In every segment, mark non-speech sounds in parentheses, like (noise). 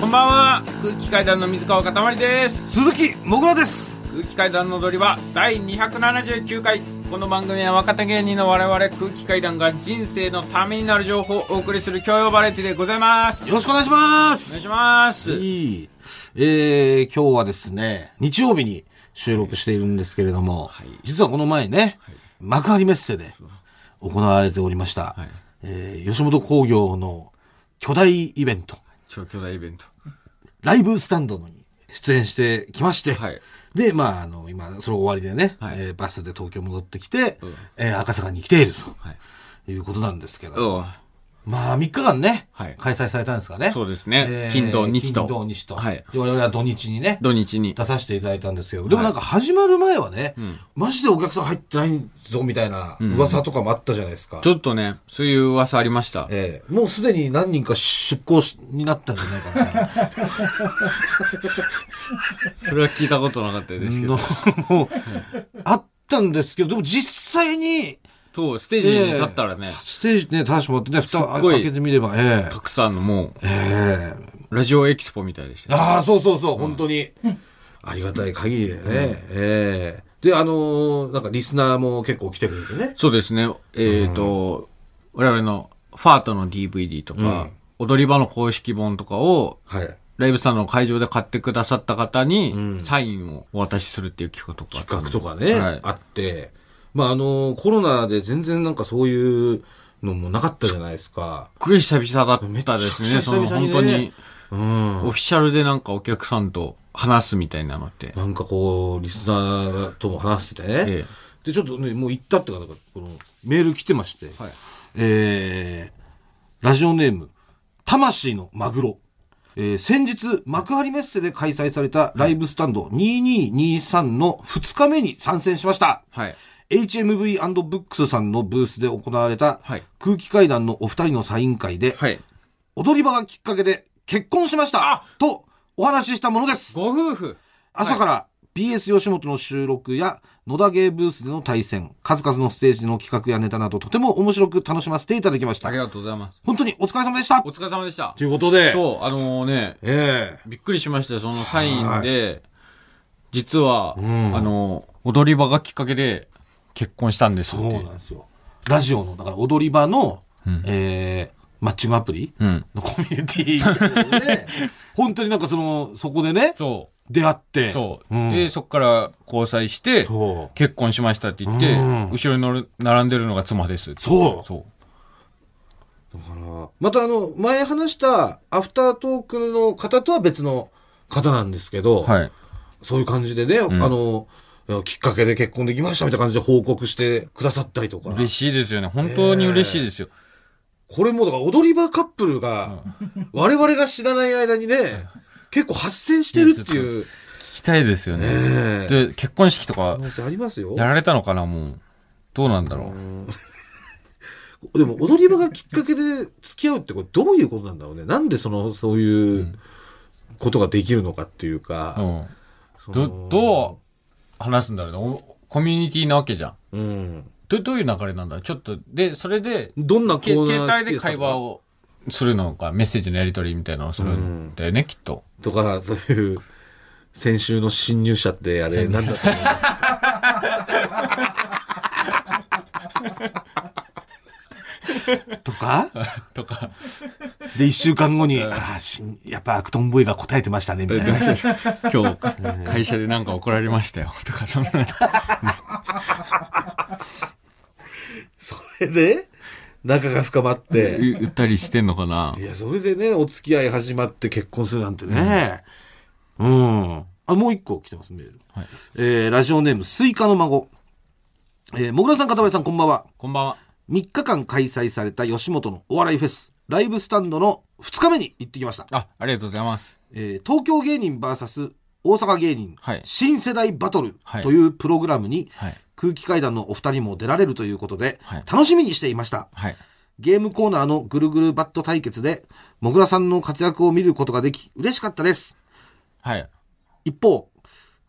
こんばんは。空気階段の水川かたまりです。鈴木もぐらです。空気階段の踊り場第279回。この番組は若手芸人の我々空気階段が人生のためになる情報をお送りする教養バラエティでございます。よろしくお願いします。お願いします。いい。えー、今日はですね日曜日に収録しているんですけれども、はい。実はこの前ね、幕張メッセで行われておりました、はい。えー吉本興業の巨大イベント超巨大イベント。ライブスタンドに出演してきまして、はい。で、まあ、あの、今、それ終わりでね、はい。えーバスで東京戻ってきて、うん。えー赤坂に来ているはい。ということなんですけど、うんまあ、3日間ね、はい。開催されたんですかね。そうですね。金土日と。金土日と。はい。で我々は土日にね、土日に。出させていただいたんですけど、でもなんか始まる前はね、ん。マジでお客さん入ってないぞみたいな噂とかもあったじゃないですか。ちょっとねそういう噂ありました。ええ。もうすでに何人か出向しになったんじゃないかな。(laughs) それは聞いたことなかったですけど。(laughs) のもうあったんですけど、でも実際に、とステージに立ったらね、ステージね、確かもってね、蓋ごい開けてみれば、ええたくさんのもええうラジオエキスポみたいでしたねああ、そうそうそう、本当に。ありがたい限りでね。ええで、あのーなんかリスナーも結構来てくれてね。そうですね。えっ、と、我々のファートの DVD とか、踊り場の公式本とかを、はい。ライブスタンドの会場で買ってくださった方に、んサインをお渡しするっていう企画とかあったんで。企画とかね、はいあって。まあ、あのーコロナで全然なんかそういうのもなかったじゃないですか。すっごい久々だったですね。その本当に、うん。オフィシャルでなんかお客さんと話すみたいなのって。なんかこう、リスナーとも話しててね。ええで、ちょっとね、もう行ったって方が、この、メール来てまして。はいえー、ラジオネーム、魂のマグロ。えー先日、幕張メッセで開催されたライブスタンド2223の2日目に参戦しました。はい。HMV&BOOKS さんのブースで行われたはい空気階段のお二人のサイン会で、はい。踊り場がきっかけで結婚しましたとお話ししたものです。ご夫婦朝から BS 吉本の収録や野田ゲーブースでの対戦、数々のステージの企画やネタなどとても面白く楽しませていただきましたあり。がとうございます。本当にお疲れ様でしたお疲れ様でしたと。いうことで、そう、あのね、えびっくりしましたよ、そのサインで、実は、んあの、踊り場がきっかけで結婚したんですえって。そうなんですよ。ラジオの、だから踊り場の、うんえーマッチングアプリうん。のコミュニティで、(laughs) 本当になんかその、そこでね、そ出会って。う。そう。んで、そこから交際して。結婚しましたって言って、うん後ろに乗る並んでるのが妻です。そうそう。だから、またあの、前話したアフタートークの方とは別の方なんですけど、はい。そういう感じでね、あの、きっかけで結婚できましたみたいな感じで報告してくださったりとか。嬉しいですよね。本当に嬉しいですよ。これもだから踊り場カップルが、我々が知らない間にね、結構発生してるっていう、聞きたいですよね。ええで、結婚式とかありますよ。やられたのかな、もう。どうなんだろう。(laughs) でも踊り場がきっかけで付き合うってこれどういうことなんだろうね。なんでその、そういうことができるのかっていうか。うん。ど、どう話すんだろうねお。コミュニティなわけじゃん。うん。ど、どういう流れなんだ？ちょっと、で、それで、どんなコけーナー携帯で会話を。をするのか、メッセージのやり取りみたいなのをするんだよね、きっと。とか、そういう、先週の侵入者ってあれ、なんだと思います？(laughs) (laughs) とか？(laughs) とか。で、一週間後に、ああ、しんやっぱアクトンボーイが答えてましたね、みたいな。今日、会社でなんか怒られましたよ。とか、そんな。(laughs) それで、仲が深まって、言ったりしてんのかな？いや、それでね、お付き合い始まって結婚するなんてね。うん。あ、もう一個来てます、メール。はいえー、ラジオネーム、スイカの孫。えー、もぐらさん、かたまりさん、こんばんは。こんばんは。3日間開催された吉本のお笑いフェス、ライブスタンドの2日目に行ってきました。あ、ありがとうございます。えー東京芸人 VS 大阪芸人、はい新世代バトルはいというプログラムに、はい。空気階段のお二人も出られるということで、はい楽しみにしていました。はい。ゲームコーナーのぐるぐるバット対決で、もぐらさんの活躍を見ることができ、嬉しかったです。はい。一方、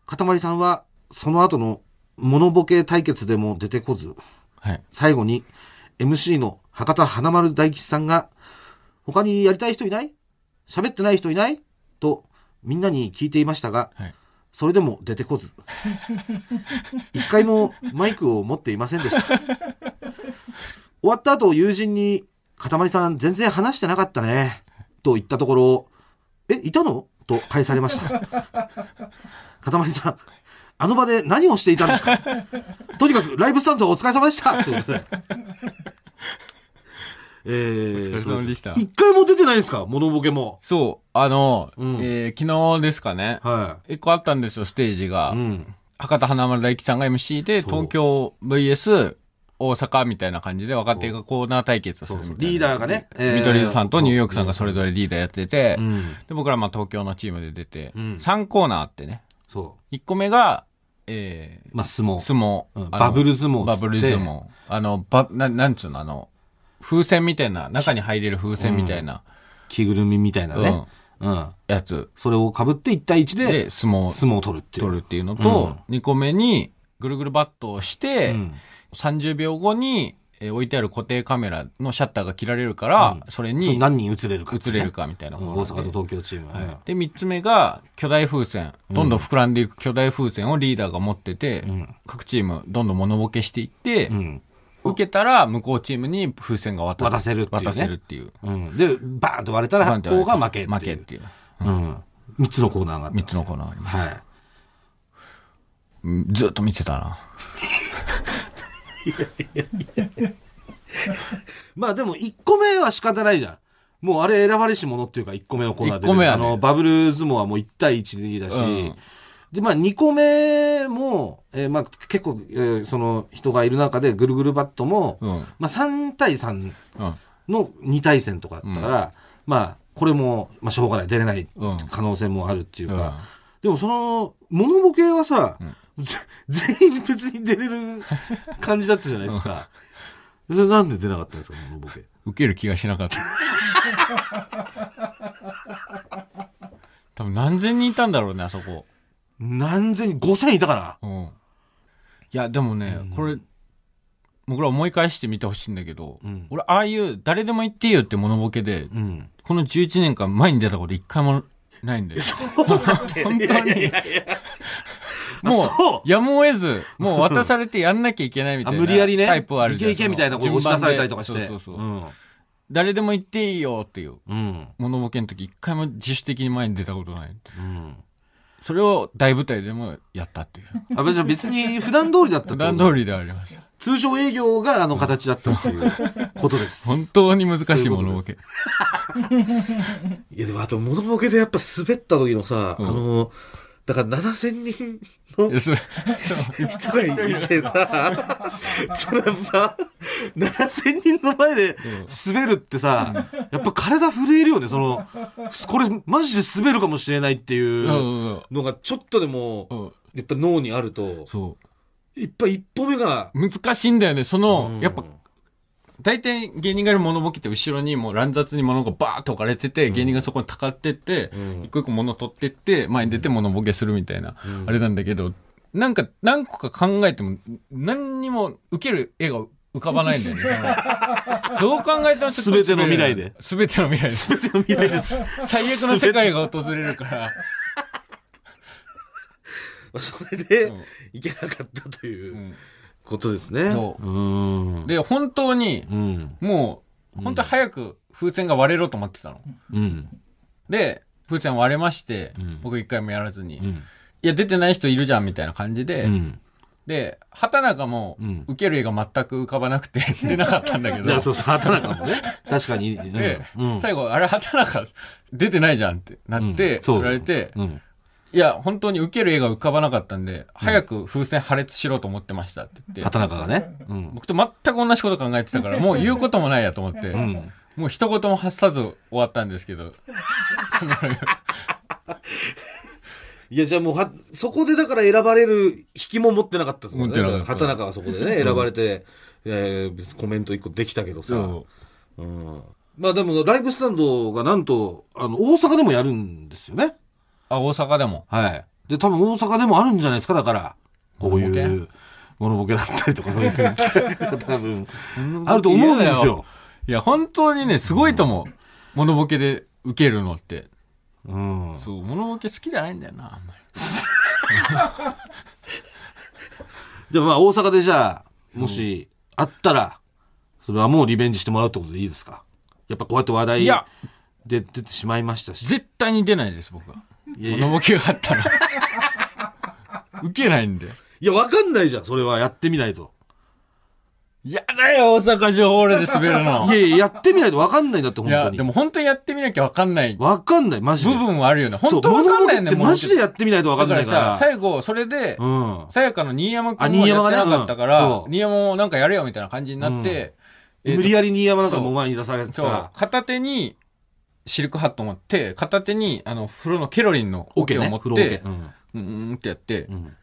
かたまりさんは、その後のモノボケ対決でも出てこず、はい。最後に MC の博多華丸大吉さんが、他にやりたい人いない？喋ってない人いない？とみんなに聞いていましたが、はい。それでも出てこず。(laughs) 一回もマイクを持っていませんでした。終わった後、友人に、かたまりさん全然話してなかったね。と言ったところ、え、いたの？と返されました。(laughs) かたまりさん、あの場で何をしていたんですか？(laughs) とにかくライブスタンドお疲れ様でしたということで。えー、お疲れ様でした一回も出てないんですか？モノボケも。そう、あの、うんえー昨日ですかね。は一個あったんですよ、ステージが。い。うん。博多華丸大吉さんが MC で、東京 VS 大阪みたいな感じで若手がコーナー対決をするみたいな。リーダーがね、えー見取り図さんとニューヨークさんがそれぞれリーダーやってて、うん。で僕らまあ東京のチームで出て、うん3コーナーあってね。そ1個目が、えう。まあ、相撲ー、。相撲、バブル相撲バブル相撲。あの、ば、ななんつうの、あの、風船みたいな、中に入れる風船みたいな着ぐるみみたいなね。うん。やつそれを被って1対1でで相撲相撲を取るっていう。取るっていうのと、2個目にぐるぐるバットをして、うん30秒後に、えー置いてある固定カメラのシャッターが切られるから、それそうに何人映れるかね、映れるかみたいなうん大阪と東京チーム。はいで、3つ目が巨大風船。どんどん膨らんでいく巨大風船をリーダーが持ってて、各チームどんどん物ボケしていって、うん。受けたら向こうチームに風船が渡る渡せるっていうね渡せるっていう。うん。で、バーンと割れたら、方が負けっていう。負けっていう。うん。3つのコーナーがあったん3ですよつのコーナーありますはい。うんずっと見てたな。(laughs) まあでも1個目は仕方ないじゃん。もうあれ選ばれし者っていうか1個目のコーナーで。ね。あの、バブル相撲はもう1対1だし、うん。で、まあ2個目も、えーまあ結構、えーその人がいる中でぐるぐるバットも、うん。まあ3対3うん。の2対戦とかだったから、まあこれも、まあしょうがない、出れないうん。可能性もあるっていうか、うん。でもその、モノボケはさ、ぜ全員別に出れる感じだったじゃないですか。(laughs) それなんで出なかったんですか、モノボケ。受ける気がしなかった。(laughs) 多分何千人いたんだろうね、あそこ。何千人、5000いたかうん。いや、でもね、これ、僕ら思い返してみてほしいんだけど、うん俺、ああいう、誰でも言っていいよって物ボケで、なうん。この11年間前に出たこと一回もないんだよ。(laughs) 本当に。もうそう、やむを得ず、もう渡されてやんなきゃいけないみたあいな。無理やりね、タイプはあるじゃんいけいけみたいなことを押し出されたりとかして。そうそうそう。うん。誰でも言っていいよっていう。うん。物ボケの時一回も自主的に前に出たことない。うん。それを大舞台でもやったっていう。あ、じゃあ別に普段通りだった普こと段通りではありました。通常営業があの形だったっていう (laughs) ことです。本当に難しい物ボケ。いやでもあと、モノボケでやっぱ滑った時のさ、うんあの、だから7000人の人がいてさ、それやっぱ、7000人の前で滑るってさ、やっぱ体震えるよね、その、これマジで滑るかもしれないっていうのがちょっとでもう、ん。やっぱ脳にあると、そいっぱい一歩目が、う。難しいんだよね。その、うん。やっぱ、大体芸人がやる物ボケって後ろにもう乱雑に物がバーッと置かれてて、芸人がそこにたかってって、うん一個一個物取ってって、前に出て物ボケするみたいな、あれなんだけど、なんか何個か考えても、何にも受ける絵が浮かばないんだよね。(laughs) どう考えてもちょっと全ての未来で全ての未来で。全ての未来です。最悪の世界が訪れるから。(laughs) それでうん、いけなかったといううんことですね。そううん。で、本当に、うん。もう、本当に早く風船が割れろと思ってたの。うん。で、風船割れまして、ん僕一回もやらずに、いうん。や、出てない人いるじゃんみたいな感じで、うん。で、畑中もうん、受ける絵が全く浮かばなくて、(laughs) 出なかったんだけど、そうそう、畑中もね。確かに。うんで、うん。最後、あれ畑中出てないじゃんってなって、振られて、うん。いや、本当に受ける絵が浮かばなかったんで、早く風船破裂しろと思ってましたって言って、畑中がね。うん。僕と全く同じこと考えてたから、(laughs) もう言うこともないやと思って、んもう一言も発さず終わったんですけど、(laughs) いや、じゃあもうは、そこでだから選ばれる引きも持ってなかったですもんね。持ってなかった畑中がそこでね、選ばれて、えーコメント一個できたけどさ。そうん。まあでも、ライブスタンドがなんと、あの、大阪でもやるんですよね。あ、大阪でも。はい。で、多分大阪でもあるんじゃないですか、だから。こういう、モノボケだったりとか、そういう企画が多分、あると思うんですよ。いや、本当にね、すごいと思う。モノボケで受けるのって。うん。そう、物ボケ好きじゃないんだよな、あんまり。(laughs) じゃあまあ大阪でじゃあ、もし、あったら、それはもうリベンジしてもらうってことでいいですか？やっぱこうやって話題で出てしまいましたし。絶対に出ないです、僕は。いやいや物ボケがあったら。(laughs) 受けないんで。いや、わかんないじゃん、それはやってみないと。やだよ、大阪城ホールで滑るの。(laughs) いやいや、やってみないとわかんないんだって、いや、本当に。でも本当にやってみなきゃわかんない部わかんない、マジで。分はあるよね。そう本当わかんないよね、物ボケってマジでやってみないとわかだからんないから。さ、最後、それで、うん。さやかの新山くあんもやって新山がねなかったからうんそ、う新山もなんかやれよみたいな感じになって、えーと無理やり新山なんかも前に出されてそうさ、、片手にシルクハット持って、片手にあの、風呂のケロリンのオケを持って、うんうんうんってやってう、ん。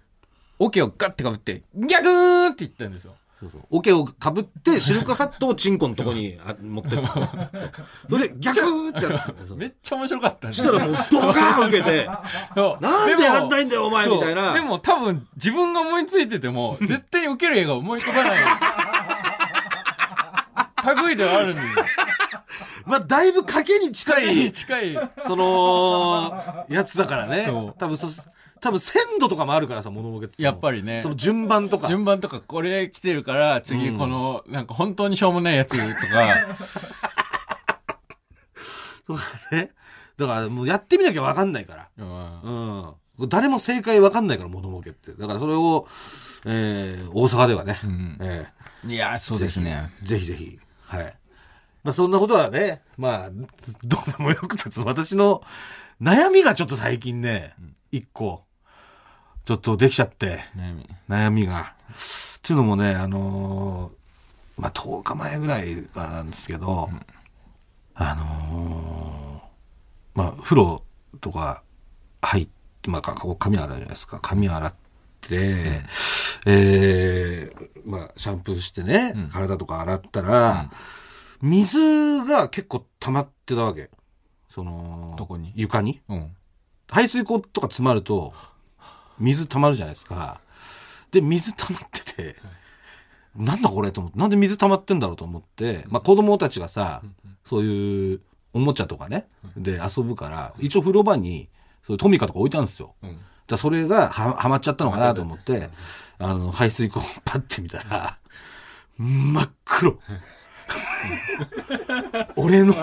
オケをガッてかぶって、逆ーって言ったんですよ。そうそう。オケをかぶって、(laughs) シルクハットをチンコのとこにあ持って。(laughs) それで、逆ーってやったんですよめっちゃ面白かったんですしたらもうドカーン受けて、(laughs) なんでやんないんんだよ、お前みたいな。でも多分自分が思いついてても、絶対に受ける映画思い浮かばない。類ではあるんだよ。まあ、だいぶ賭けに近い、近い。その、やつだからね。多分そ、多分鮮度とかもあるからさ、物ボケって。やっぱりねその順番とか。順番とか、これ来てるから、次うんこの、なんか本当にしょうもないやつとか、そうだね。だからもうやってみなきゃわかんないから。うんうん。誰も正解わかんないから、物ボケって。だからそれを、えー、大阪ではね、んえいや、そうですね。ーぜひぜひ。はい。まあそんなことはね、まあ、どうでもよく立つ。私の悩みがちょっと最近ね、一個、ちょっとできちゃって、悩み悩みが。ちゅうのもね、あのーまあ10日前ぐらいからなんですけど、あのーまあ風呂とか入って、まあ髪洗うじゃないですか。髪洗って、えーまあシャンプーしてね、うん体とか洗ったら、水が結構溜まってたわけ。その、どこに？床に？うん。排水口とか詰まると、水溜まるじゃないですか。で、水溜まってて、なんだこれと思って、なんで水溜まってんだろうと思って、まあ子供たちがさ、そういうおもちゃとかね、で遊ぶから、一応風呂場に、そういうトミカとか置いたんですよ。うん。だからそれがははまっちゃったのかなと思って、あの、排水口をパッて見たら、真っ黒。(laughs) 俺の、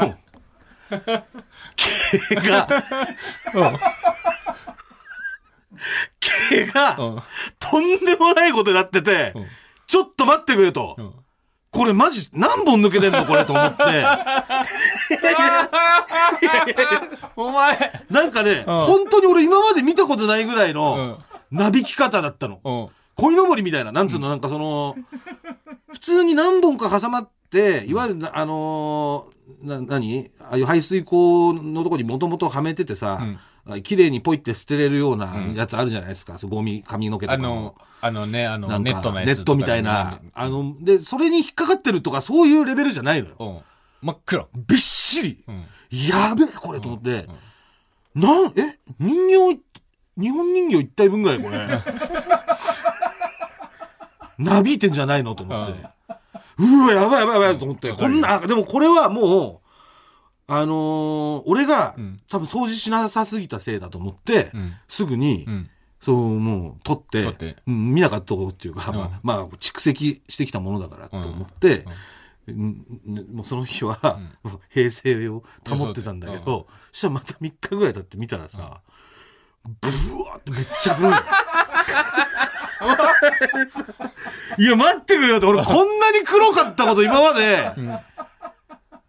毛が、毛が、うん。とんでもないことになってて、うんちょっと待ってくれと。うん。これマジ何本抜けてんの？これと思って。お前なんかね、ん本当に俺今まで見たことないぐらいの、うん。なびき方だったの。うん。鯉のぼりみたいな、なんつうの、なんかその、普通に何本か挟まって、いわゆるな、あのーな、何？ああいう排水口のとこにもともとはめててさ、綺麗にポイって捨てれるようなやつあるじゃないですか。そうゴミ、髪の毛とかあの、あのね、あの、ネットのやつね。ネットみたいな。あの、で、それに引っかかってるとか、そういうレベルじゃないのよ。うん。真っ黒。びっしり。うん。やべえ、これと思って。なん、え？人形い、日本人形一体分ぐらいこれ。(laughs) なびいてんじゃないの？と思って。うわ、やばいやばいやばいと思って。こんな、あでもこれはもう、あのー俺が、うん。多分掃除しなさすぎたせいだと思って、うん。すぐに、うん。そう、もう、取って、取って。うん見なかったことっていうか、うん。まあ、まあ蓄積してきたものだからと思って、うん。もうその日は、もう平静を保ってたんだけど、そしたらまた3日ぐらい経って見たらさ、ブワーってめっちゃ黒いの。(laughs) (laughs) いや、待ってくれよって、俺こんなに黒かったこと今まで、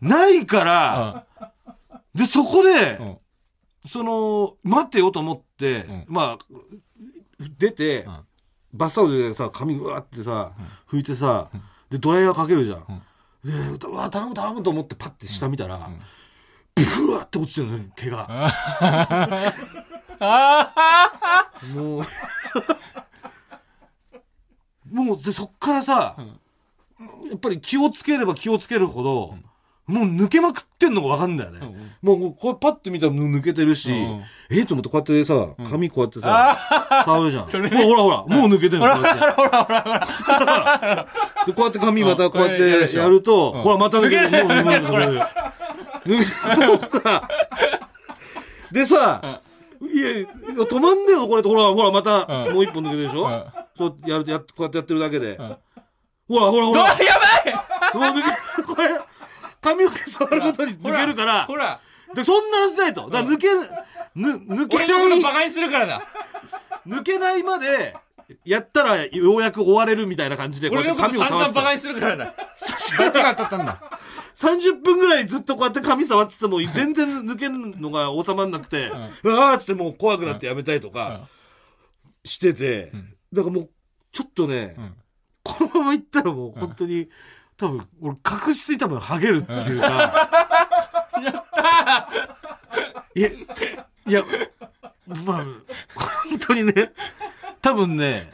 ないから、で、そこで、うん。その、待ってよと思って、うん。まあ、出て、うん。バスタオルでさ、髪うわってさ、拭いてさ、で、ドライヤーかけるじゃん。で、うわ、頼む頼むと思ってパッて下見たら、ブワーって落ちてるの、毛が。(laughs) もう、(laughs) もう、で、そっからさ、やっぱり気をつければ気をつけるほど、もう抜けまくってんのがわかんだよね。もう、もうこれパッて見たら抜けてるし、うんえっと思ってこうやってさ、髪こうやってさ、触るじゃん。それほらほらほら、もう抜けてるの、こうやって。(laughs) で、こうやって髪またこうやってやると、うんほら、また抜けてる。もう抜けてる。抜けてる。抜けてる。でさ、いや、止まんねえよ、これ。ほら、ほら、また、うんもう一本抜けてるでしょ、うんそう、やると、やっこうやってやってるだけで。んほら、ほら、ほどら。やばいもう抜け、これ、髪の毛触ることに抜けるからほ、ら、で、そんなはずないと。だから抜け、ぬ、抜け俺のことにするからだ。抜けないまで、やったらようやく終われるみたいな感じで、こう俺やってのこと散々髪を触ってた。バカにするからだ。バチが当たったんだ？30分ぐらいずっとこうやって髪触ってても、全然抜けるのが収まんなくて、うわーっつってもう怖くなってやめたいとか、してて、だからもう、ちょっとね、ん。このまま行ったらもう本当に、多分、俺確実に多分ハゲるっていうか、(laughs) いや、いや、まあ、本当にね、多分ね、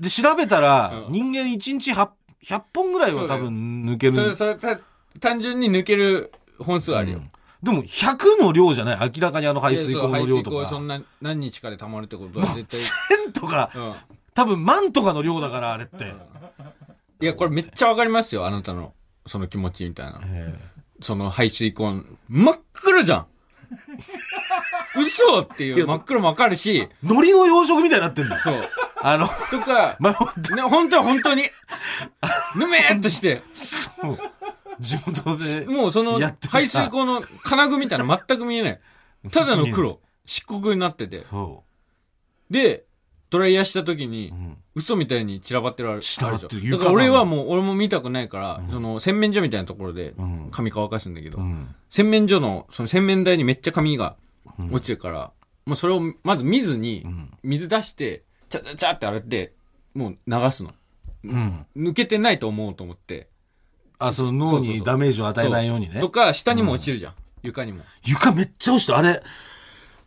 で、調べたら、うん。人間1日 100, 100本ぐらいは多分抜ける。それ、それ、た単純に抜ける本数あるよ。でも100の量じゃない？明らかにあの排水口の量とか。そんな何日かで溜まるってことは絶1000とか、対。うん。多分万とかの量だから、あれって。いや、これめっちゃわかりますよ、あなたの、その気持ちみたいな。その排水口、真っ黒じゃん (laughs) 嘘っていう真っ黒もわかるし、海苔の養殖みたいになってんだよ。そう。あの、とか、まあ、ほんとね、本当は本当に、ぬめーっとして、そう地元で。もうその排水口の金具みたいなの全く見えない。ただの黒。漆黒になってて。そで、ドライヤーした時にう。う、ん。嘘みたいに散らばってるある。じゃんだ床から俺はもう、俺も見たくないから、その洗面所みたいなところでうん髪乾かすんだけど、うん。洗面所の、その洗面台にめっちゃ髪が落ちてるから、もうそれをまず見ずにう、ん。水出して、チャチャチャって洗って、もう流すの。うん。抜けてないと思うと思って。あ、その脳にダメージを与えないようにねと。か、下にも落ちるじゃん。床にも。床めっちゃ落ちた。あれ、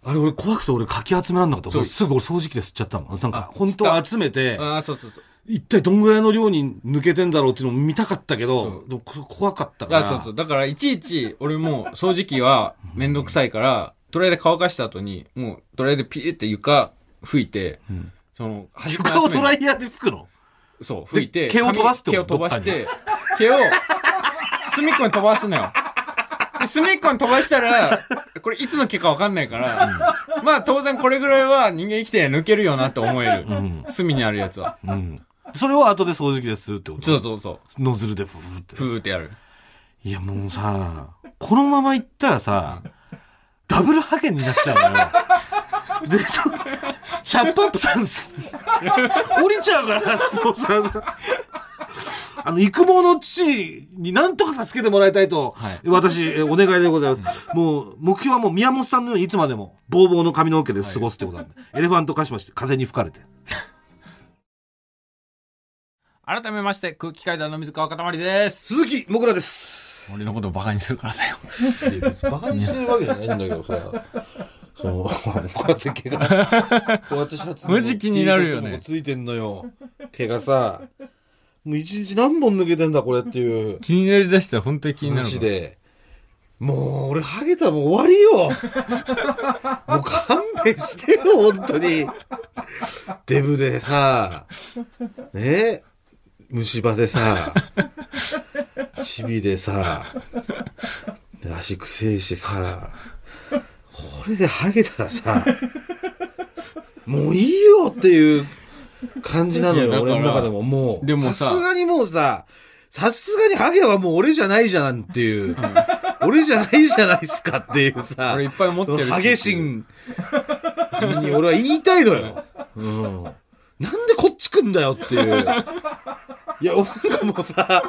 あれ俺怖くて俺かき集めらんなかった。すぐ俺掃除機で吸っちゃったもん。なんかあ本当は集めて、ああ、そうそうそう。一体どんぐらいの量に抜けてんだろうっていうのを見たかったけど、怖かったから。あそうそう。だから、いちいち、俺もう掃除機はめんどくさいから、ドライヤーで乾かした後に、もうドライヤーでピーって床拭いて、その、端っこに床をドライヤーで拭くの？そう、拭いて、毛を飛ばすってこと？髪毛を飛ばして、毛を、隅っこに飛ばすのよ。で隅っこに飛ばしたら、これいつの毛かわかんないから、まあ当然これぐらいは人間生きて抜けるよなって思える。ん隅にあるやつは。うん。それを後で掃除機で吸うってこと？そうそうそう。ノズルでフーって。ふーってやる。いやもうさ、このまま行ったらさ、ダブルハゲになっちゃうのよ。(laughs) で、そチャップアップさんです。(laughs) 降りちゃうから、スポンサーさん。(laughs) あの、育毛の父になんとか助けてもらいたいと、はい私、えお願いでございます。もう、目標はもう宮本さんのようにいつまでも、ボーボーの髪の毛で過ごすってことなんで、エレファントカシマシって風に吹かれて。改めまして、空気階段の水川かたまりです。鈴木もぐらです。俺のことをバカにするからだよ。バカにしてるわけじゃないんだけどさ、その、こうやって毛が、(laughs) こうやってシャツマジ気になるよねついてんのよ。毛がさ、もう一日何本抜けてんだこれっていう。(laughs) 気になりだしたら本当に気になる話で。もう、俺、ハゲたらもう終わりよ。(laughs) もう勘弁してよ、本当に。デブでさ、ね？虫歯でさ、チビでさ、で足くせえしさ、これでハゲたらさ、もういいよっていう感じなのよ、いやだから俺の中でももう。でもささすがにもうさ、さすがにハゲはもう俺じゃないじゃんっていう。俺じゃないじゃないですかっていうさ。俺いっぱい持ってるしハゲ心に俺は言いたいのよ。うん。なんでこっち来んだよっていう。いや、なんかもうさ、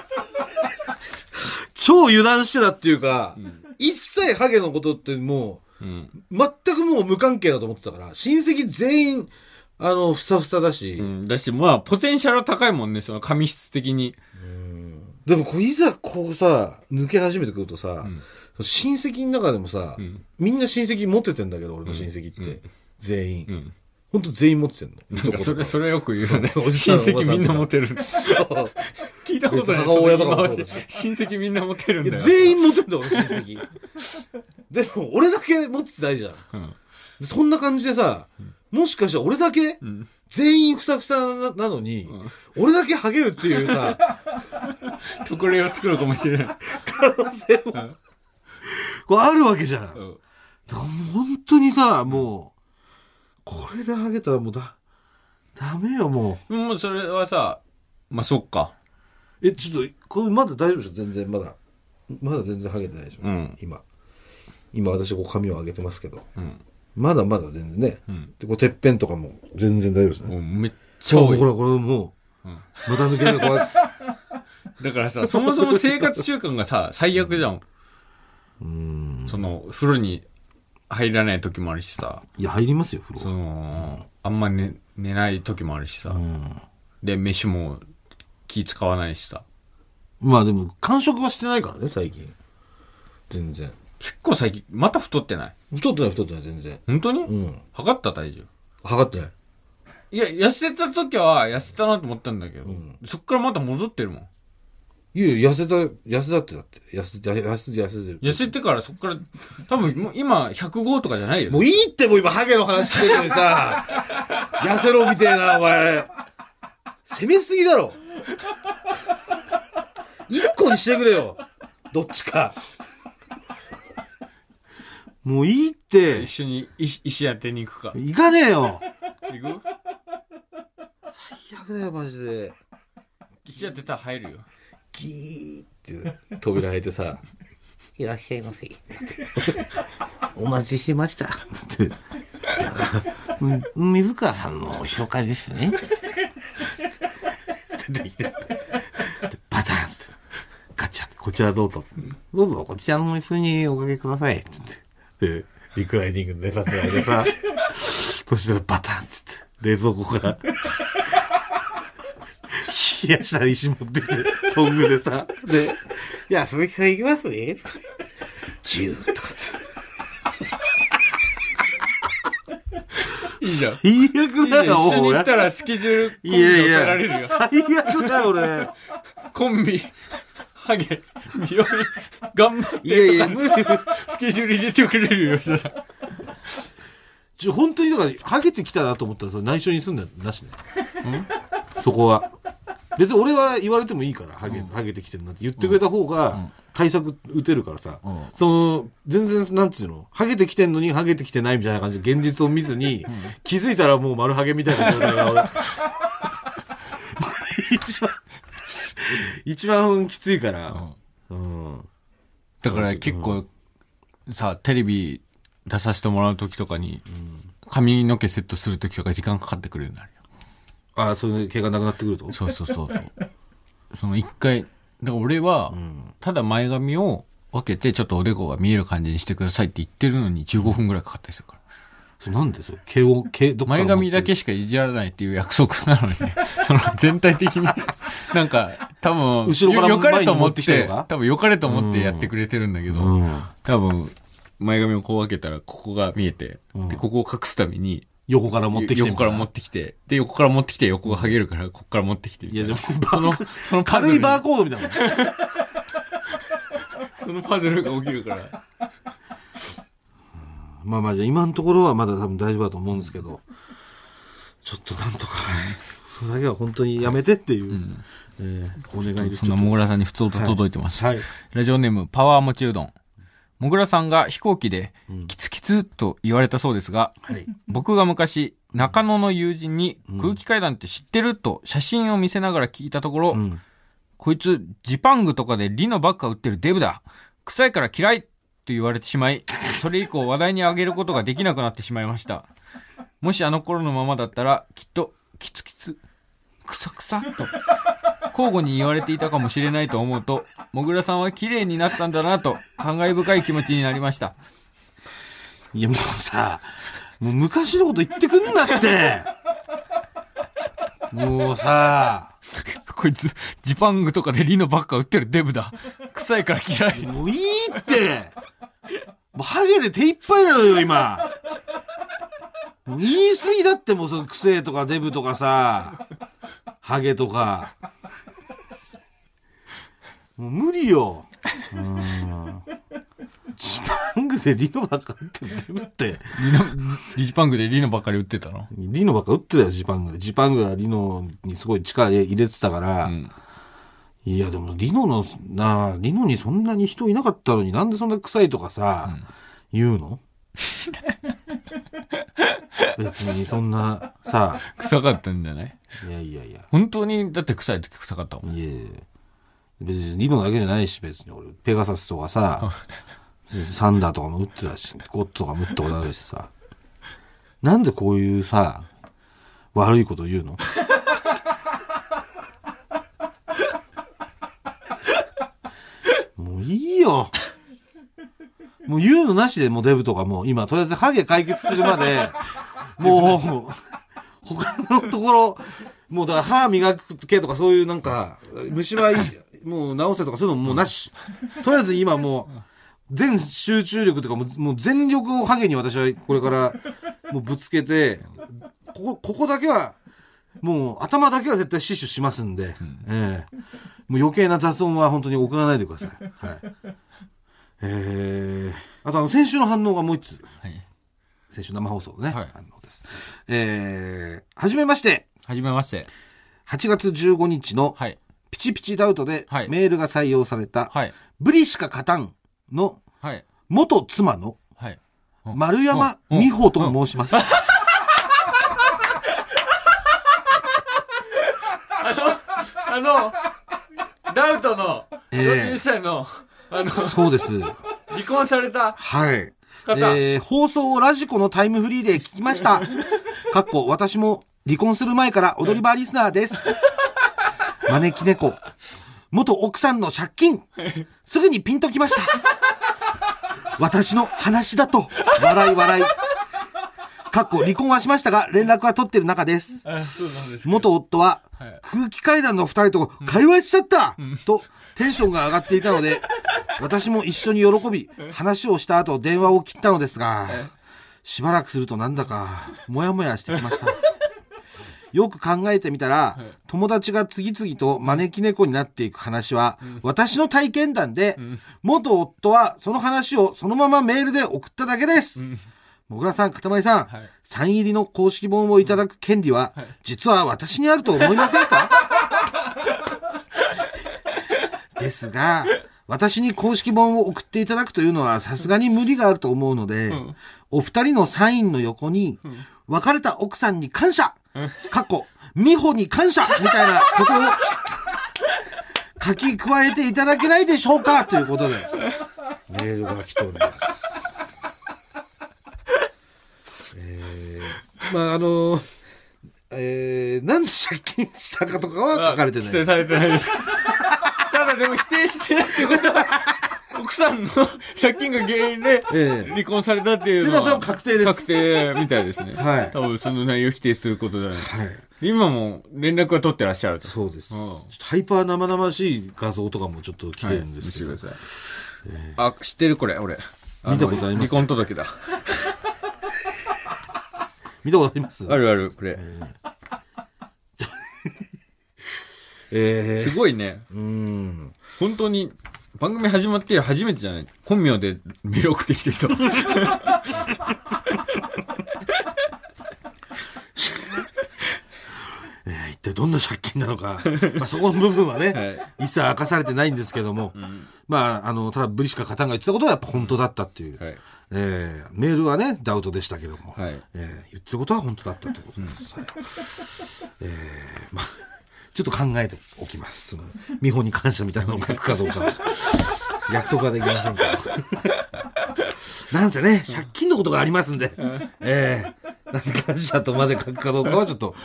超油断してたっていうか、一切ハゲのことってもうん。う、全くもう無関係だと思ってたから、親戚全員、あの、ふさふさだし、うん。だし、まあ、ポテンシャルは高いもんね、その髪質的に。でもこういざこうさ、抜け始めてくるとさ、ん親戚の中でもさ、んみんな親戚持っててんだけど、俺の親戚って。全員。うん。ほんと全員持っててんの。それ、それよく言うよね。親戚みんな持てる。そう。聞いたことない。母親とかもそうだし親戚みんな持てるんだよ。全員持ってんだよ、俺親戚。でも、俺だけ持ってないじゃん。うん。そんな感じでさ、もしかしたら俺だけ、うん。全員ふさふさななのに、俺だけハゲるっていうさ、(laughs) 特例を作るかもしれない。可能性も、こうあるわけじゃん。うん。本当にさ、もう、これでハゲたらもうだ、ダメよ、ももうそれはさ、まあそっか。う。え、ちょっと、これまだ大丈夫でしょ？全然、まだ。まだ全然ハゲてないでしょ、うん今。今私こう髪を上げてますけど。うん。まだまだ全然ね。んで、こうてっぺんとかも全然大丈夫ですね。めっちゃそう、多いほ。ら、これもう、また抜けない、こうやって。だからさ、そもそも生活習慣がさ、最悪じゃん。うん。その、風呂に入らない時もあるしさ、いや、入りますよ、風そ呂。の、あんま寝、寝ない時もあるしさ、うん。で、飯も気使わないしさ。まあでも、完食はしてないからね、最近。全然。結構最近、また太ってない太ってない、太ってない、全然。本当に？うん。測った体重？測ってない。いや、痩せた時は痩せたなと思ったんだけど、そっからまた戻ってるもん。いやいや、痩せた、痩せたってだって。痩せて、痩せて、痩せてる。痩せてからそっから、多分もう今105とかじゃないよ。もういいってもう今ハゲの話してるのにさ、(laughs) 痩せろみたいな、お前。攻めすぎだろ。(laughs) 一個にしてくれよ。どっちか。もういいって一。緒に石石当てに行くか。行かねえよ。行く？最悪だよ、マジで。石当てたら入るよ。ギーって扉開いてさ、いらっしゃいませ。お待ちしてました。つって。うん水川さんの紹介ですね。出てきて。でバタンつって。ガチャって、こちらどうぞ。どうぞ、こちらの椅子におかけください。つって。で、リクライニング寝させられてさ、(laughs) そしたらバタンつって、冷蔵庫から、冷やした石持ってきて、トングでさ、で、いや、鈴木さん行きますね。ジューとかって。いいじゃん。い最悪だよ、一緒に行ったら。らスケジュールコンビられるや、よ。最悪だよ、俺。コンビ、ハゲ、美容院、頑張っていやいや。スケジュール入れてくれるよ、吉田さん。ちょ、本当にだから、ハゲてきたなと思ったら、それ内緒にすんだよなしね。そこは。別に俺は言われてもいいから、ハゲ、ハゲてきてるなって言ってくれた方が、対策打てるからさ、うんその、全然、なんつうの、ハゲてきてんのにハゲてきてないみたいな感じで現実を見ずに、気づいたらもう丸ハゲみたいな状態が俺。(laughs) (laughs) 一番、(laughs) 一番きついから。うん。だから結構、さ、テレビ出させてもらう時とかに、髪の毛セットする時とか時間かかってくるようになるよ。ああ、そういう毛がなくなってくると？そうそうそうそう。(laughs) その一回、だから俺は、ただ前髪を分けてちょっとおでこが見える感じにしてくださいって言ってるのに15分くらいかかったりするから。それなんでそれ？毛を、毛、どっ前髪だけしかいじらないっていう約束なのに。ね、(laughs) その全体的に、なんか、多分、後ろからよよかれと思って多分よかれと思ってやってくれてるんだけど、うん。多分、前髪をこう分けたら、ここが見えて、で、ここを隠すために、横から持ってきて横から持ってきて、で、横から持ってきて、横が剥げるから、ここから持ってきていやでもその、その軽いバーコードみたいな。(laughs) そのパズルが起きるから。まあまあじゃあ今のところはまだ多分大丈夫だと思うんですけど、ちょっとなんとか、それだけは本当にやめてっていう、えーお願いです。そんなもぐらさんに普通と届いてます。はい。ラジオネーム、パワーもちうどん。もぐらさんが飛行機で、キツキツと言われたそうですが、はい。僕が昔、中野の友人に空気階段って知ってると写真を見せながら聞いたところ、うん。こいつジパングとかでリノばっか売ってるデブだ。臭いから嫌いと言われてしまい、それ以降話題に上げることができなくなってしまいました。もしあの頃のままだったら、きっと、キツキツ、クサクサと、交互に言われていたかもしれないと思うと、もぐらさんは綺麗になったんだなと、感慨深い気持ちになりました。いやもうさ、もう昔のこと言ってくんなってもうさ、こいつ、ジパングとかでリノばっか売ってるデブだ。臭いから嫌い。もういいってもうハゲで手いっぱいなのよ、今。言い過ぎだってもうその癖とかデブとかさ、ハゲとか。もう無理よ。うん。ジパングでリノばっか売ってるデブって。リノ、ジパングでリノばっかり売ってたの？リノばっか売ってたよ、ジパングで。ジパングはリノにすごい力入れてたから。うん。いや、でも、リノの、なあ、リノにそんなに人いなかったのになんでそんな臭いとかさ、言うの？(laughs) 別にそんな、さ、臭かったんじゃない？いやいやいや。本当に、だって臭い時臭かったもん。いえいえ別にリノだけじゃないし、別に俺、ペガサスとかさ、(laughs) サンダーとかも打ってたし、ゴッドとかも打ったことあるしさ。なんでこういうさ、悪いこと言うのもういいよ。もう言うのなしでもうデブとかもう今とりあえずハゲ解決するまで、(laughs) もう、他のところ、もうだから歯磨く系とかそういうなんか、虫歯もう直せとかそういうのもうなし。とりあえず今もう、全集中力とかもうもう全力をハゲに私はこれからもうぶつけて、ここ、ここだけは、もう頭だけは絶対死守しますんで、ええもう余計な雑音は本当に送らないでください。はい。えー、あとあの先週の反応がもう一つ。はい。先週生放送のね、はい反応です。えー、はじめまして。はじめまして。8月15日のはい。ピチピチダウトではいメールが採用された、はい。ブリしか勝たんのはい。元妻のはい。丸山うん美穂と申します。あの、(laughs) ダウトの、ええ41歳の、あの、そうです。離婚されたはい。方えー放送をラジコのタイムフリーで聞きました。(laughs) かっこ、私も離婚する前から踊り場リスナーです。招き猫。元奥さんの借金。すぐにピンときました。(laughs) 私の話だと。笑い笑い。かっこ、離婚はしましたが、連絡は取ってる中です。元夫ははい。空気階段の二人と会話しちゃった、とテンションが上がっていたので、(laughs) 私も一緒に喜び、話をした後電話を切ったのですが、しばらくするとなんだか、もやもやしてきました。よく考えてみたら、友達が次々と招き猫になっていく話は、私の体験談で、元夫はその話をそのままメールで送っただけです。もぐらさん、かたまりさん、はい。サイン入りの公式本をいただく権利は、実は私にあると思いませんか？(laughs) ですが、私に公式本を送っていただくというのはさすがに無理があると思うので、お二人のサインの横に、別れた奥さんに感謝かっこ、美穂に感謝みたいなことを書き加えていただけないでしょうか？ということで、メールが来ております。えー、まああの、えー、なんで借金したかとかは書かれてない。規制されてないです。(laughs) ただでも否定してないってことは、(laughs) 奥さんの借金が原因でええ離婚されたっていうのはそれは確定です確定みたいですね。はい多分その内容を否定することだね。はい。今も連絡は取ってらっしゃると。そうです。ちうんハイパー生々しい画像とかもちょっと来てるんですけど。はい見せてください。あ、知ってるこれ、俺。見たことあります？離婚届だ。見たことあります？あるある、これ。え (laughs) すごいね。ー、うん。本当に、番組始まって初めてじゃない？本名でメール送ってきてる人。(laughs) えー一体どんな借金なのか、まあそこの部分はね、一切明かされてないんですけども、まあ、あの、ただブリしか勝たんが言ってたことはやっぱ本当だったっていう。はい。えーメールはね、ダウトでしたけども、はいえー言ってることは本当だったということです。はいえーまあ、ちょっと考えておきます。美穂に感謝みたいなのを書くかどうか。約束はできませんけど。なんせね、借金のことがありますんで、えーなんで感謝とまで書くかどうかはちょっと考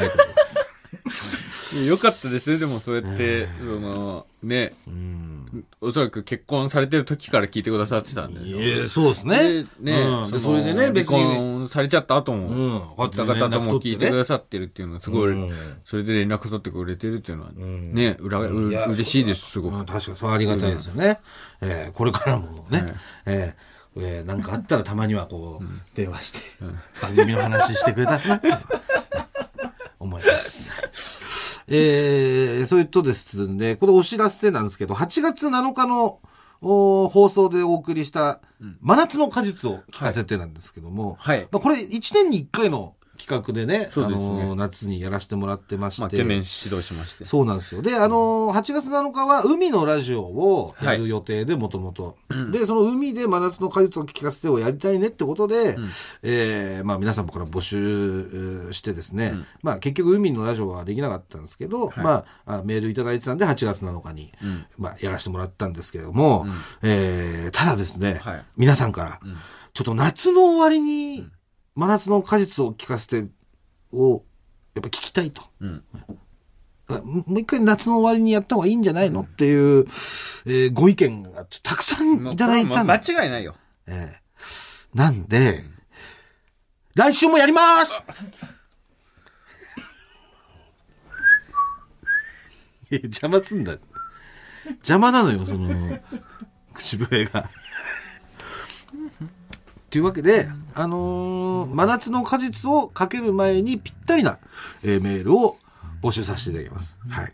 えております。(laughs) よかったですね、でもそうやって、その、ね、おそらく結婚されてる時から聞いてくださってたんですよ。ええそうですね。で、ね、うん。でのそれでね、別離に。婚されちゃった後も、うん。方々とも聞いてくださってるっていうのは、すごい、うん。それで連絡取ってくれてるっていうのは、んね、うら、う嬉しいです、すごく。うん確かにそうありがたいですよね。えーこれからもね、えーえーなんかあったらたまにはこう、電話して、番組の話してくれたらなって思います。(laughs) えー、それとですね、これお知らせなんですけど、8月7日のお放送でお送りした、真夏の果実を聞かせてなんですけども、はいまあ、これ1年に1回の企画でね、そうですね。あの、夏にやらせてもらってまして。まあ、指導しまして。そうなんですよ。で、あのー、8月7日は海のラジオをやる予定で、もともと。で、その海で真夏の果実を聞かせてをやりたいねってことで、えーまあ皆さんから募集えーしてですね、まあ結局海のラジオはできなかったんですけど、まああメールいただいてたんで8月7日に、まあやらせてもらったんですけれども、えーただですね、はい。皆さんから、ちょっと夏の終わりに真夏の果実を聞かせてをやっぱ聞きたいと。んあもう一回夏の終わりにやった方がいいんじゃないのっていう、えーご意見がたくさんいただいたんまであ間違いないよ。ええなんで、来週もやります (laughs) 邪魔すんだ。邪魔なのよ、その、口笛が。というわけで、あのー真夏の果実をかける前にぴったりな、えーメールを募集させていただきます。はい。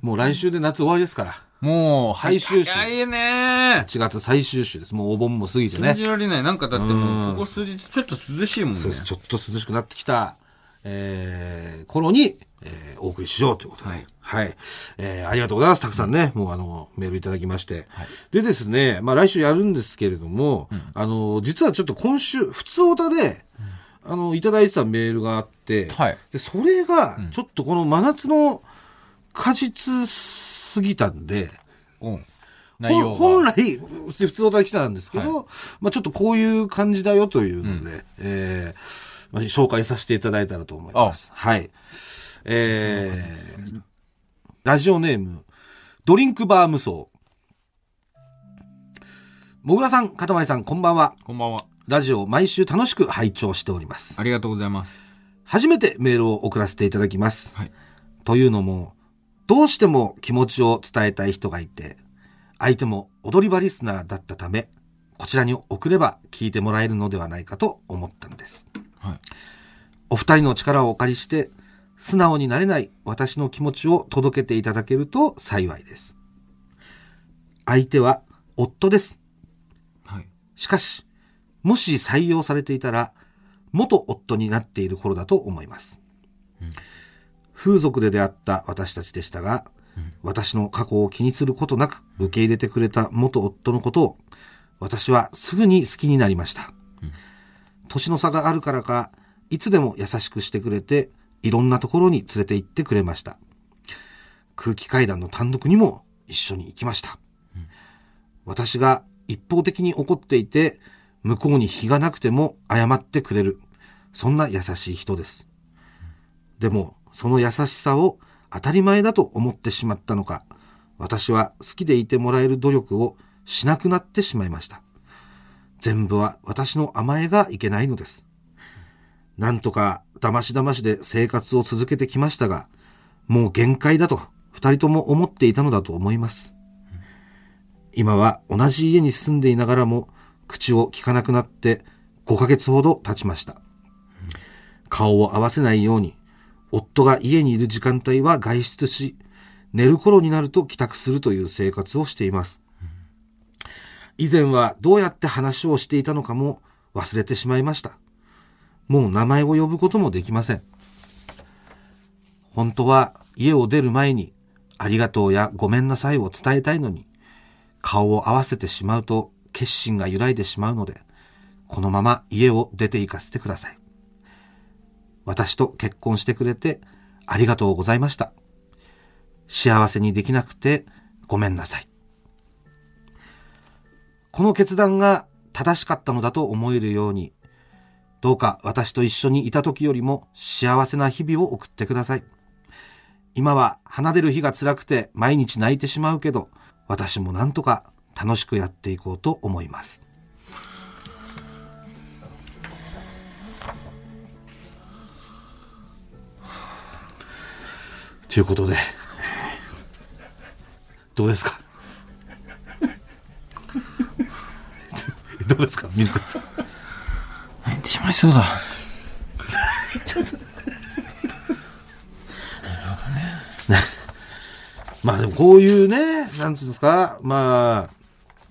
もう来週で夏終わりですから。もう、最終週。早いね8月最終週です。もうお盆も過ぎてね信。じられない。なんかだってもう、ここ数日ちょっと涼しいもんね。そうです。ちょっと涼しくなってきた、えー、頃に、えーお送りしようということで。はいはい。えーありがとうございます。たくさんね、もうあの、メールいただきまして。でですね、まあ来週やるんですけれども、あの、実はちょっと今週、普通オタで、あの、いただいてたメールがあって、はいで、それが、ちょっとこの真夏の果実すぎたんで、うん。内容が。本来、普通普通オタで来たんですけど、まあちょっとこういう感じだよというので、えーまあ、紹介させていただいたらと思います。はい。えー、ラジオネーム、ドリンクバー無双。もぐらさん、かたまりさん、こんばんは。こんばんは。ラジオ毎週楽しく拝聴しております。ありがとうございます。初めてメールを送らせていただきます。はいというのも、どうしても気持ちを伝えたい人がいて、相手も踊り場リスナーだったため、こちらに送れば聞いてもらえるのではないかと思ったのです。はいお二人の力をお借りして、素直になれない私の気持ちを届けていただけると幸いです。相手は夫です。はい。しかし、もし採用されていたら、元夫になっている頃だと思います。風俗で出会った私たちでしたが、私の過去を気にすることなく受け入れてくれた元夫のことを、私はすぐに好きになりました。年の差があるからか、いつでも優しくしてくれて、いろんなところに連れて行ってくれました。空気階段の単独にも一緒に行きました。私が一方的に怒っていて、向こうに非がなくても謝ってくれる。そんな優しい人です。でも、その優しさを当たり前だと思ってしまったのか、私は好きでいてもらえる努力をしなくなってしまいました。全部は私の甘えがいけないのです。なんとか騙し騙しで生活を続けてきましたが、もう限界だと二人とも思っていたのだと思います。今は同じ家に住んでいながらも口を聞かなくなって5ヶ月ほど経ちました。顔を合わせないように、夫が家にいる時間帯は外出し、寝る頃になると帰宅するという生活をしています。以前はどうやって話をしていたのかも忘れてしまいました。もう名前を呼ぶこともできません。本当は家を出る前にありがとうやごめんなさいを伝えたいのに、顔を合わせてしまうと決心が揺らいでしまうので、このまま家を出て行かせてください。私と結婚してくれてありがとうございました。幸せにできなくてごめんなさい。この決断が正しかったのだと思えるように、どうか私と一緒にいた時よりも幸せな日々を送ってください。今は離れる日が辛くて毎日泣いてしまうけど、私もなんとか楽しくやっていこうと思います。ということで、どうですか？(laughs) どうですか？水川さん。入ってしまいそうだ。(laughs) まあでもこういうね、なんつうんですか、まあ、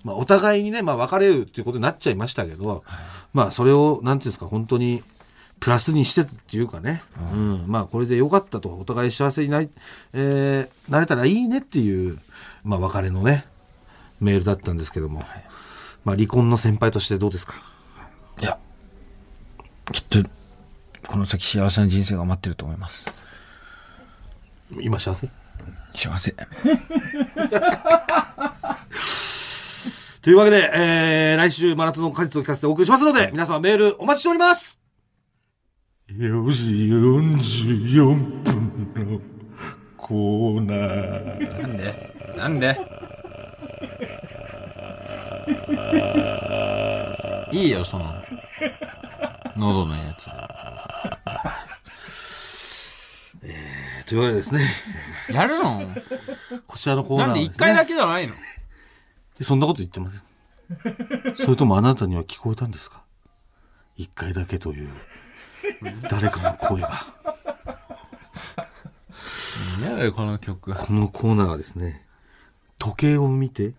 まあお互いにね、まあ別れるっていうことになっちゃいましたけど、まあそれを、なんていうんですか、本当に、プラスにしてっていうかね、うん、まあこれでよかったと、お互い幸せになり、えーなれたらいいねっていう、まあ別れのね、メールだったんですけども、まあ離婚の先輩としてどうですか、きっと、この先幸せな人生が待ってると思います。今幸せ？幸せ。(laughs) というわけで、えー、来週真夏の果実を聞かせてお送りしますので、皆様メールお待ちしております4時44分のコーナー。なんで？なんで？いいよ、その、喉のやつ。(laughs) というわけでですね、やるの？こちらのコーナーなんはで一回だけじゃないの？そんなこと言ってません。それともあなたには聞こえたんですか？一回だけという、誰かの声が。嫌だよ、この曲。このコーナーはですね、時計を見て、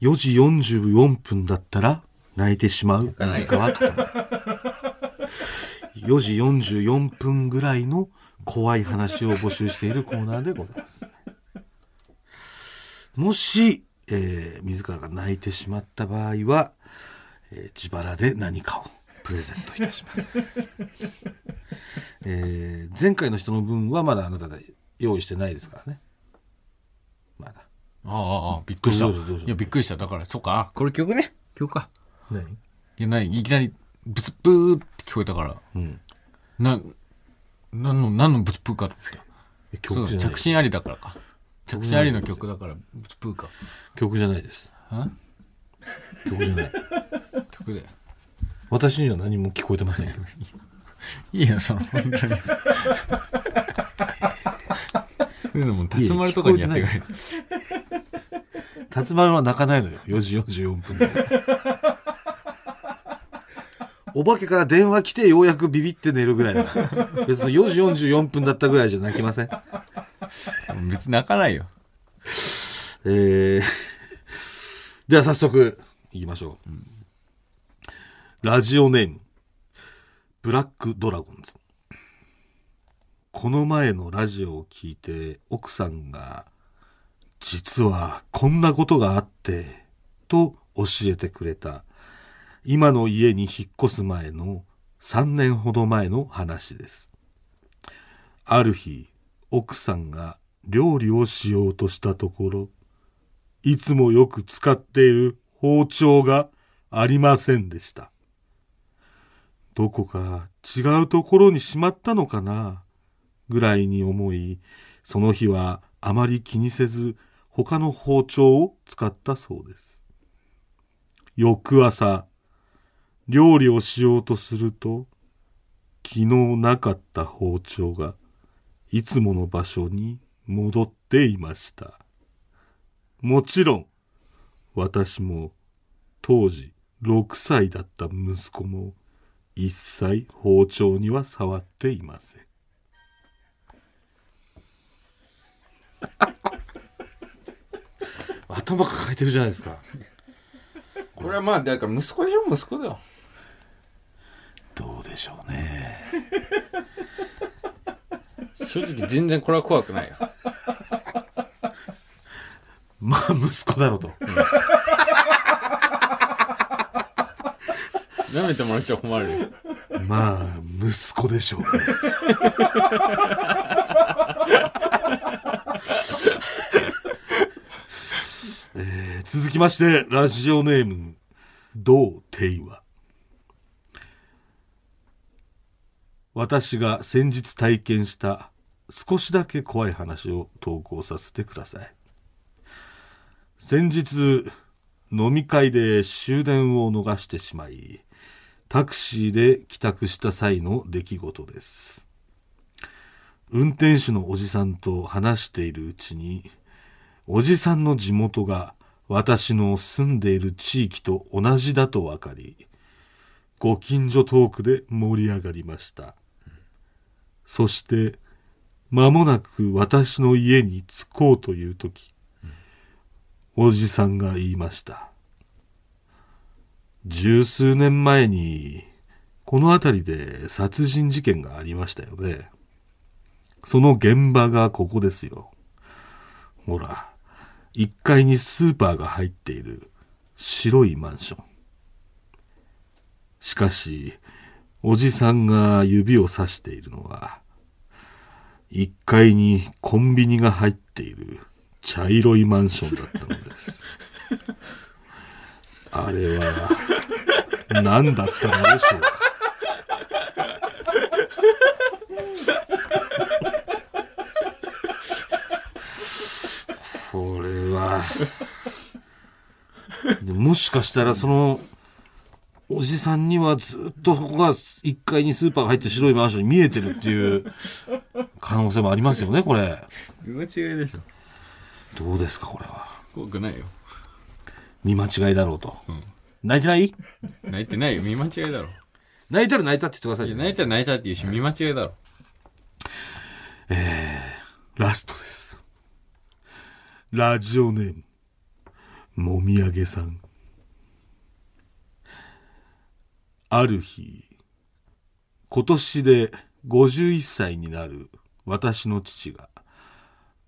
4時44分だったら泣いてしまう水川か4 (laughs) 時44分ぐらいの怖い話を募集しているコーナーでございます。もし、えー水川が泣いてしまった場合は、えー自腹で何かをプレゼントいたします。(laughs) えー前回の人の分はまだあなたで用意してないですからね。まだ。ああ、ああ、びっくりした。いや、びっくりした。だから、そうか。あこれ曲ね。曲か。何？いや、ない。いきなり、ブツブーって聞こえたから、うん。な、なんの、何のブツプーかった。そう、曲じゃない着。信ありだからか。着信ありの曲だから、ブツプーか。曲じゃないです。あ？曲じゃない。曲で。私には何も聞こえてませんよ。(laughs) いいよ、その、本当に。そういうのも、辰丸とかにやってくれる。辰丸は泣かないのよ。4時44分で。お化けから電話来てようやくビビって寝るぐらいだから。(laughs) 別に4時44分だったぐらいじゃ泣きません。別に泣かないよ。えー、では早速行きましょう。ラジオネーム、ブラックドラゴンズ。この前のラジオを聞いて奥さんが、実はこんなことがあって、と教えてくれた、今の家に引っ越す前の3年ほど前の話です。ある日、奥さんが料理をしようとしたところ、いつもよく使っている包丁がありませんでした。どこか違うところにしまったのかなぐらいに思い、その日はあまり気にせず他の包丁を使ったそうです。翌朝、料理をしようとすると、昨日なかった包丁がいつもの場所に戻っていました。もちろん、私も当時6歳だった息子も一切包丁には触っていません。(laughs) 頭抱えてるじゃないですか。これはまあ、だから息子でしょ息子だよ。でしょうね。(laughs) 正直全然これは怖くないよ。(laughs) まあ息子だろうと。(laughs) 舐めてもらっちゃ困るよ。まあ息子でしょうね。えー続きまして、ラジオネーム、どうていわ。私が先日体験した少しだけ怖い話を投稿させてください。先日、飲み会で終電を逃してしまい、タクシーで帰宅した際の出来事です。運転手のおじさんと話しているうちに、おじさんの地元が私の住んでいる地域と同じだと分かり、ご近所トークで盛り上がりました。そして、間もなく私の家に着こうという時、おじさんが言いました。十数年前に、この辺りで殺人事件がありましたよね。その現場がここですよ。ほら、1階にスーパーが入っている白いマンション。しかし、おじさんが指をさしているのは、1階にコンビニが入っている茶色いマンションだったのです。あれは、何だったのでしょうか。これは、もしかしたらその、おじさんにはずっとそこが1階にスーパーが入って白いマンションに見えてるっていう可能性もありますよね、これ。見間違いでしょ。どうですか、これは？怖くないよ。見間違いだろうと。泣いてない？泣いてないよ。見間違いだろ。泣いたら泣いたって言ってくださいよいや、泣いたら泣いたって言うし、見間違いだろ。ラストです。ラジオネーム、もみあげさん。ある日、今年で51歳になる私の父が、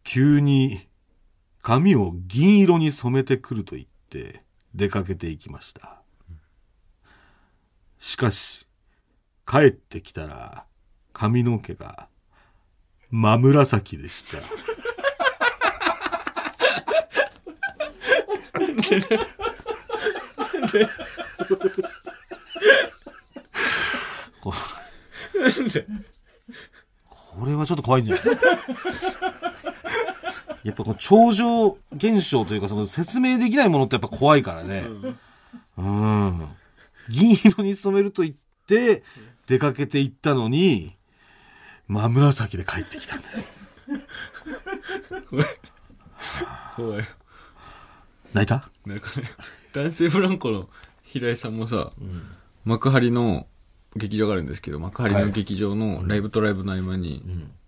急に髪を銀色に染めてくると言って出かけていきました。しかし、帰ってきたら髪の毛が真紫でした。(laughs) ここれはちょっと怖いんじゃない？(laughs) やっぱこの超常現象というかその説明できないものってやっぱ怖いからね。うん。銀色に染めると言って出かけていったのに、真紫で帰ってきたんです。怖いよ。泣いた？なんかね、男性ブランコの平井さんもさ、幕張の劇場があるんですけど、幕張の劇場のライブとライブの合間に、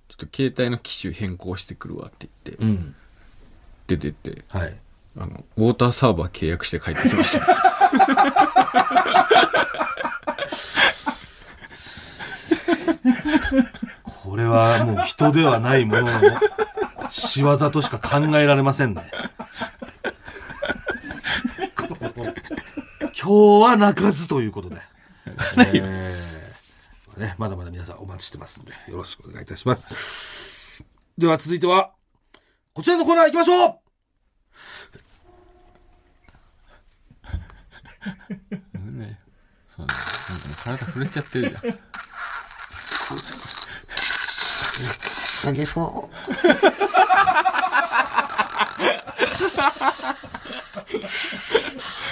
ちょっと携帯の機種変更してくるわって言って、うん。出てって、はい。あの、ウォーターサーバー契約して帰ってきました。これはもう人ではないものの仕業としか考えられませんね。今日は泣かずということで。(laughs) えーね、まだまだ皆さんお待ちしてますんで、よろしくお願いいたします。では続いては、こちらのコーナー行きましょうね、そうねなんかもう体震えちゃってるじゃん。あげそう。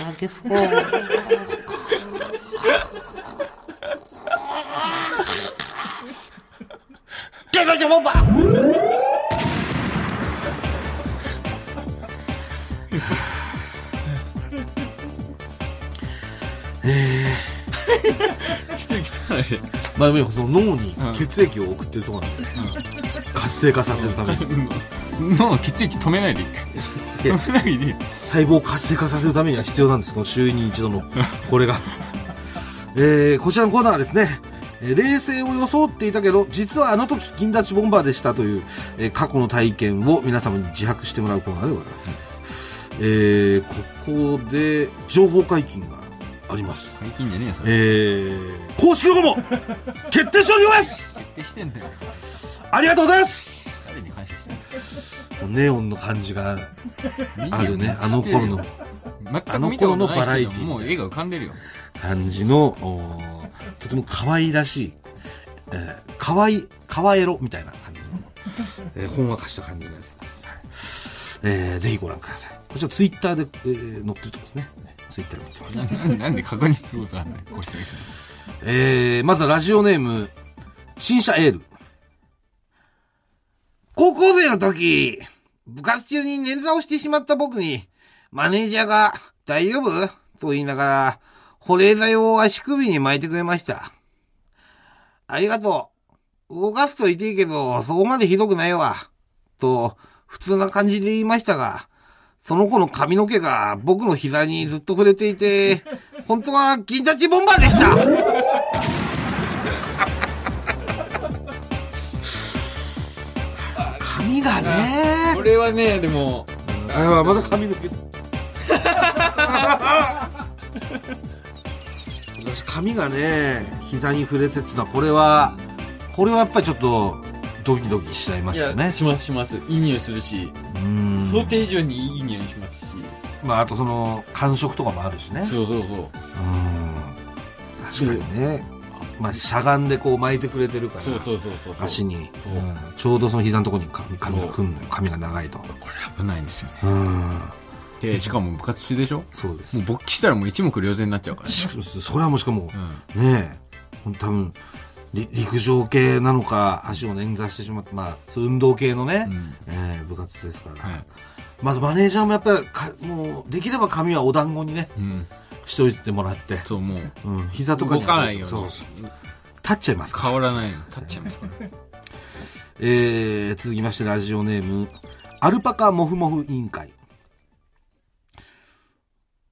あげそう。ゲロジャボンバ一息つかないで。まあでもその脳に血液を送ってるところなんで、活性化させるために。脳の血液止めないで。止めないで。細胞を活性化させるためには必要なんです。この週に一度の、これが。えー、こちらのコーナーはですね、えー冷静を装っていたけど、実はあの時銀立ちボンバーでしたという、えー過去の体験を皆様に自白してもらうコーナーでございます。えー、ここで情報解禁があります。最近じゃねえよ、それ。えー、公式ロゴも決定しております決定してんだよ。ありがとうございます誰に感謝してんネオンの感じがのあるね、あの頃の。全く見たことないけど、もう絵が浮かんでるよ。感じの、とても可愛らしい、えー、可愛い、可エロみたいな感じの、(laughs) えー、ほんわかした感じのやつです。はいえー、ぜひご覧ください。こちらツイッターで、えー、載ってるとこですね。ツイッターで載ってます。な (laughs) なんで確認することあんないこうしてるえー、まずはラジオネーム、新車エール。高校生の時、部活中に捻挫をしてしまった僕に、マネージャーが、大丈夫？と言いながら、保冷剤を足首に巻いてくれました。ありがとう。動かすと痛いけど、そこまでひどくないわ。と、普通な感じで言いましたが、その子の髪の毛が僕の膝にずっと触れていて、本当は銀立ちボンバーでした (laughs) 髪がねこれはね、でも。あ、まだ髪の毛。(laughs) 私髪がね膝に触れてっつうのはこれはこれはやっぱりちょっとドキドキしちゃいまいしたねやしますします。いい匂いするし。うん。想定以上にいい匂いしますし。まああとその感触とかもあるしね。そうそうそう。うん。確かにね。まあしゃがんでこう巻いてくれてるからそうそうそう足に、そう。うん。ちょうどその膝のところに髪髪がくんのよ。髪が長いと。これ危ないんですよね。うんでしかも部活中でしょ？そうです。もう勃起したらもう一目瞭然になっちゃうからね。しそれはもうしかも、うん。ねえ多分り陸上系なのか足を捻挫してしまってまあ運動系のね、うん。えー部活ですから、はい。まずマネージャーもやっぱりかもうできれば髪はお団子にねうん。しておいてもらって、そうもう。うん、膝とかに動かないように。そうそう。立っちゃいます変わらないの。立っちゃいますえー、続きましてラジオネームアルパカモフモフ委員会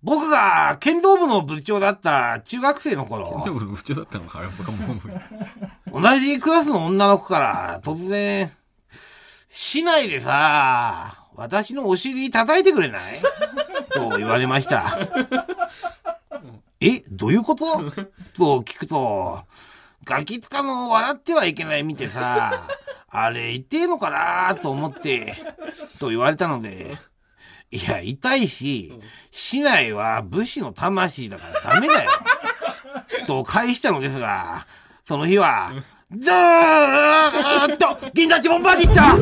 僕が剣道部の部長だった中学生の頃。でも不調だったのかあれ僕はもう。同じクラスの女の子から突然、市内でさ、私のお尻叩いてくれない？と言われました。えどういうこと？と聞くと、ガキ使の笑ってはいけない見てさ、あれ痛えのかな？と思って、と言われたので、いや、痛いし、市内は武士の魂だからダメだよ。(laughs) と返したのですが、その日は、ずーっと銀座チボンバーでした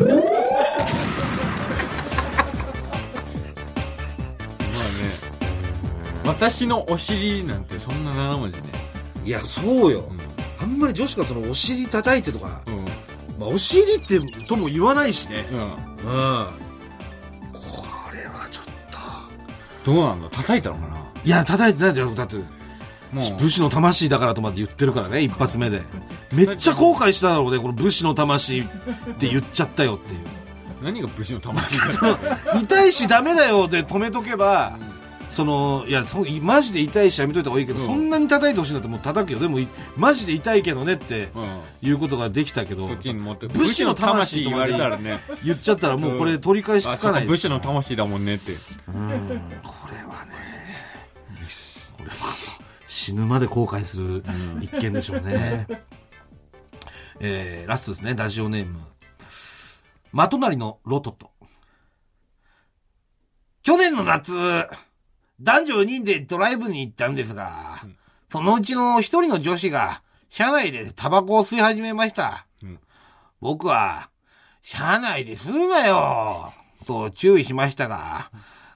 私のお尻なんてそんな7文字ねいや、そうよ。あんまり女子がそのお尻叩いてとか、うんまあ、お尻ってとも言わないしね。うんうん。どうなんだ叩いたのかな？いや、叩いてないんだよ。だって、もう武士の魂だからとまで言ってるからね、一発目で。めっちゃ後悔しただろうね、(laughs) この武士の魂って言っちゃったよっていう。(laughs) 何が武士の魂 (laughs) その痛いしダメだよで止めとけば、そのいやそいマジで痛いしやめといた方がいいけど、うん。そんなに叩いてほしいんだってもう叩くよ。でもいマジで痛いけどねってうん。いうことができたけど武士の魂言われたらね。言っちゃったらもうこれ取り返しつかないです武士の魂だもんねって。うん。これはねこれは死ぬまで後悔する一件でしょうね、(laughs) えー、ラストですね。ラジオネーム。まとなりのロトト去年の夏男女4人でドライブに行ったんですが、そのうちの一人の女子が車内でタバコを吸い始めました、ん。僕は車内で吸うなよと注意しましたが、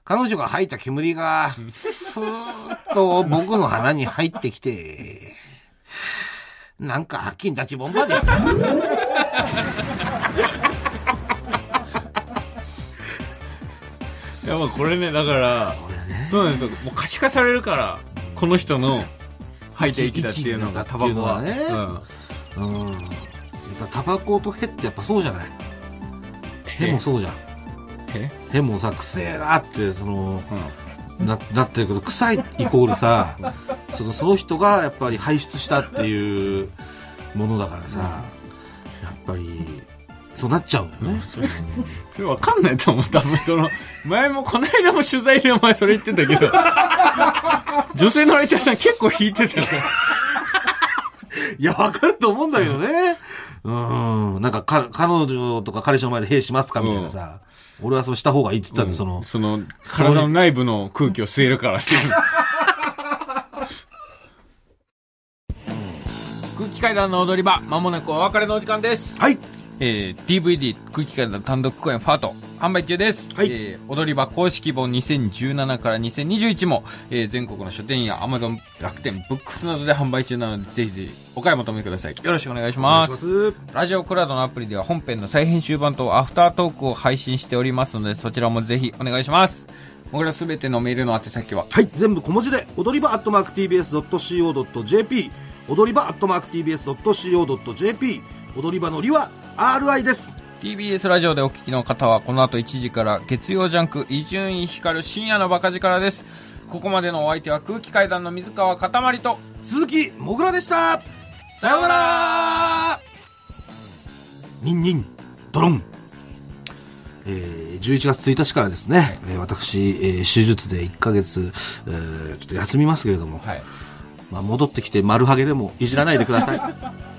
彼女が吐いた煙が、スーッと僕の鼻に入ってきて、なんか金立ちボンバーでした。いやまあこれねだからそうなんですよもう可視化されるからこの人の吐いた息だっていうのがタバコは息っていうん。やっぱタバコとヘってやっぱそうじゃないヘもそうじゃん。えヘもさ、くせえなって、その、うんな、なってるけど、臭いイコールさ、その、その人がやっぱり排出したっていうものだからさ、やっぱり、そうなっちゃうよね。それわかんないと思う多分その前もこの間も取材でお前それ言ってたけど女性のライターさん結構引いてたよいや、わかると思うんだけどね。うん。なんか、か、彼女とか彼氏の前で兵しますか？みたいなさ。俺はそうした方がいいって言ったんで、その、その体の内部の空気を吸えるから空気階段の踊り場まもなくお別れのお時間ですはい。えー DVD 空気階段単独公演ファート販売中です、はい。えー踊り場公式本2017から2021も、えー全国の書店や Amazon 楽天ブックスなどで販売中なのでぜひぜひお買い求めください。よろしくお願いします。ラジオクラウドのアプリでは本編の再編集版とアフタートークを配信しておりますのでそちらもぜひお願いします。僕らすべてのメールの宛先は？はい、全部小文字で、踊り場アットマーク TBS.CO.JP、踊り場アットマーク TBS.CO.JP、踊り場のりは RI です。TBS ラジオでお聞きの方はこの後1時から月曜ジャンク伊集院光る深夜のバカ力ですここまでのお相手は空気階段の水川かたまりと鈴木もぐらでしたさようならニンニン、ドロン。えー11月1日からですね、えー私、えー手術で1ヶ月、えーちょっと休みますけれども、はい。まあ、戻ってきて丸ハゲでもいじらないでください。(laughs)